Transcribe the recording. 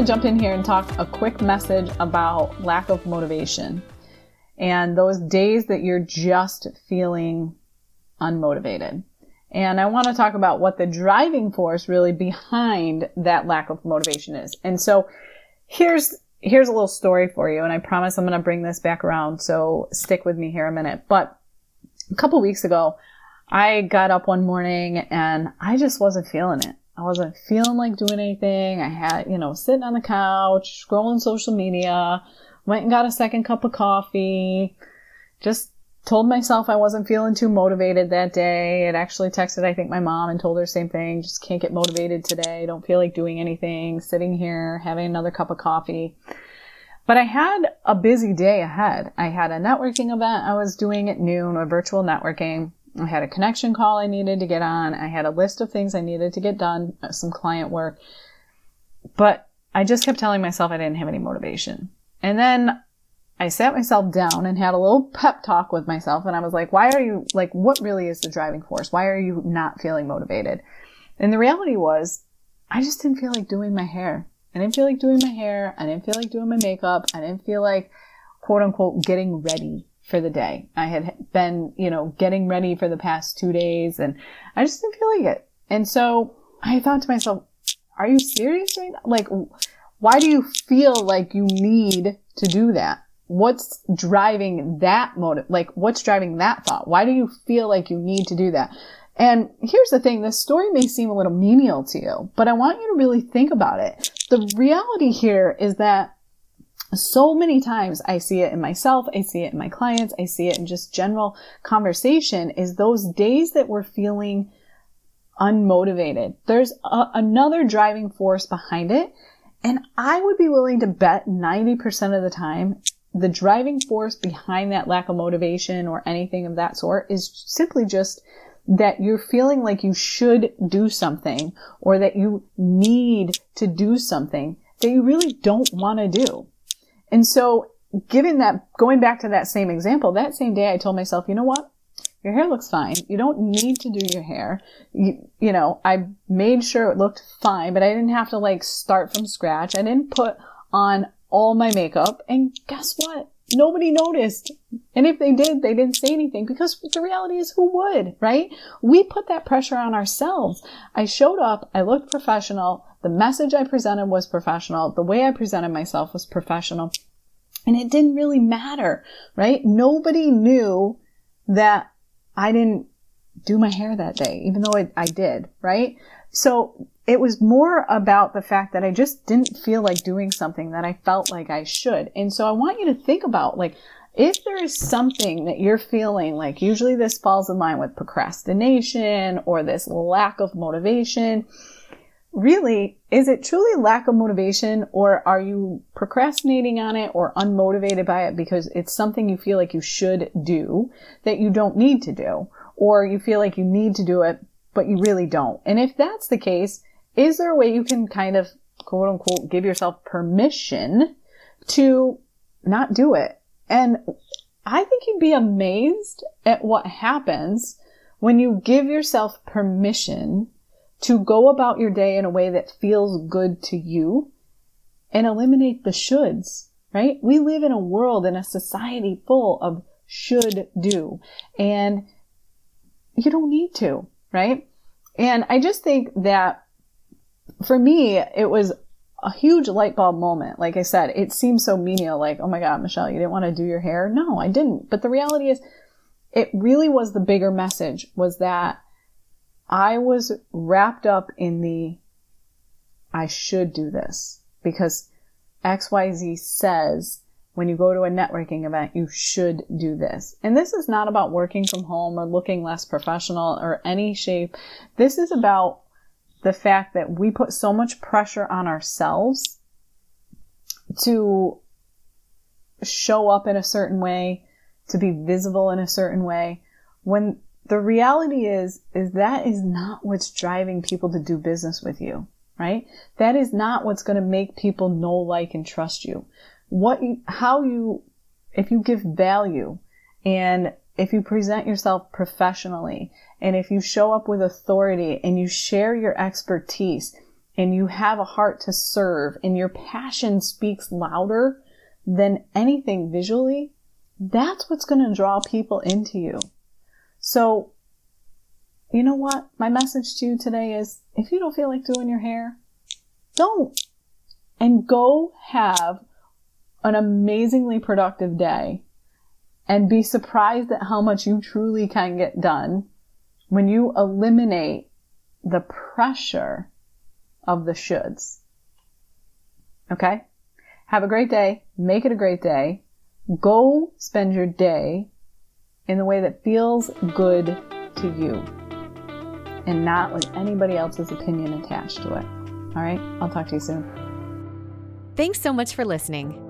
To jump in here and talk a quick message about lack of motivation and those days that you're just feeling unmotivated. And I want to talk about what the driving force really behind that lack of motivation is. And so here's here's a little story for you and I promise I'm going to bring this back around so stick with me here a minute. But a couple weeks ago, I got up one morning and I just wasn't feeling it. I wasn't feeling like doing anything. I had, you know, sitting on the couch, scrolling social media, went and got a second cup of coffee, just told myself I wasn't feeling too motivated that day. It actually texted, I think, my mom and told her the same thing. Just can't get motivated today. Don't feel like doing anything. Sitting here, having another cup of coffee. But I had a busy day ahead. I had a networking event I was doing at noon, a virtual networking. I had a connection call I needed to get on. I had a list of things I needed to get done, uh, some client work. But I just kept telling myself I didn't have any motivation. And then I sat myself down and had a little pep talk with myself and I was like, why are you, like, what really is the driving force? Why are you not feeling motivated? And the reality was, I just didn't feel like doing my hair. I didn't feel like doing my hair. I didn't feel like doing my makeup. I didn't feel like, quote unquote, getting ready for the day. I had been, you know, getting ready for the past two days and I just didn't feel like it. And so I thought to myself, are you serious right now? Like, why do you feel like you need to do that? What's driving that motive? Like, what's driving that thought? Why do you feel like you need to do that? And here's the thing, this story may seem a little menial to you, but I want you to really think about it. The reality here is that so many times I see it in myself, I see it in my clients, I see it in just general conversation is those days that we're feeling unmotivated. There's a, another driving force behind it. And I would be willing to bet 90% of the time the driving force behind that lack of motivation or anything of that sort is simply just that you're feeling like you should do something or that you need to do something that you really don't want to do. And so given that, going back to that same example, that same day I told myself, you know what? Your hair looks fine. You don't need to do your hair. You, you know, I made sure it looked fine, but I didn't have to like start from scratch. I didn't put on all my makeup. And guess what? Nobody noticed. And if they did, they didn't say anything because the reality is who would, right? We put that pressure on ourselves. I showed up. I looked professional. The message I presented was professional. The way I presented myself was professional. And it didn't really matter, right? Nobody knew that I didn't do my hair that day, even though I, I did, right? So it was more about the fact that I just didn't feel like doing something that I felt like I should. And so I want you to think about like, if there is something that you're feeling like usually this falls in line with procrastination or this lack of motivation, really, is it truly lack of motivation or are you procrastinating on it or unmotivated by it because it's something you feel like you should do that you don't need to do? Or you feel like you need to do it, but you really don't. And if that's the case, is there a way you can kind of quote unquote give yourself permission to not do it? And I think you'd be amazed at what happens when you give yourself permission to go about your day in a way that feels good to you and eliminate the shoulds, right? We live in a world in a society full of should do and you don't need to, right? And I just think that for me, it was a huge light bulb moment. Like I said, it seems so menial, like, oh my God, Michelle, you didn't want to do your hair? No, I didn't. But the reality is, it really was the bigger message was that I was wrapped up in the I should do this because XYZ says when you go to a networking event, you should do this. And this is not about working from home or looking less professional or any shape. This is about the fact that we put so much pressure on ourselves to show up in a certain way, to be visible in a certain way, when the reality is, is that is not what's driving people to do business with you, right? That is not what's going to make people know, like, and trust you. What you, how you, if you give value and if you present yourself professionally and if you show up with authority and you share your expertise and you have a heart to serve and your passion speaks louder than anything visually, that's what's going to draw people into you. So, you know what? My message to you today is if you don't feel like doing your hair, don't. And go have an amazingly productive day and be surprised at how much you truly can get done when you eliminate the pressure of the shoulds. Okay? Have a great day. Make it a great day. Go spend your day in the way that feels good to you and not with anybody else's opinion attached to it. All right? I'll talk to you soon. Thanks so much for listening.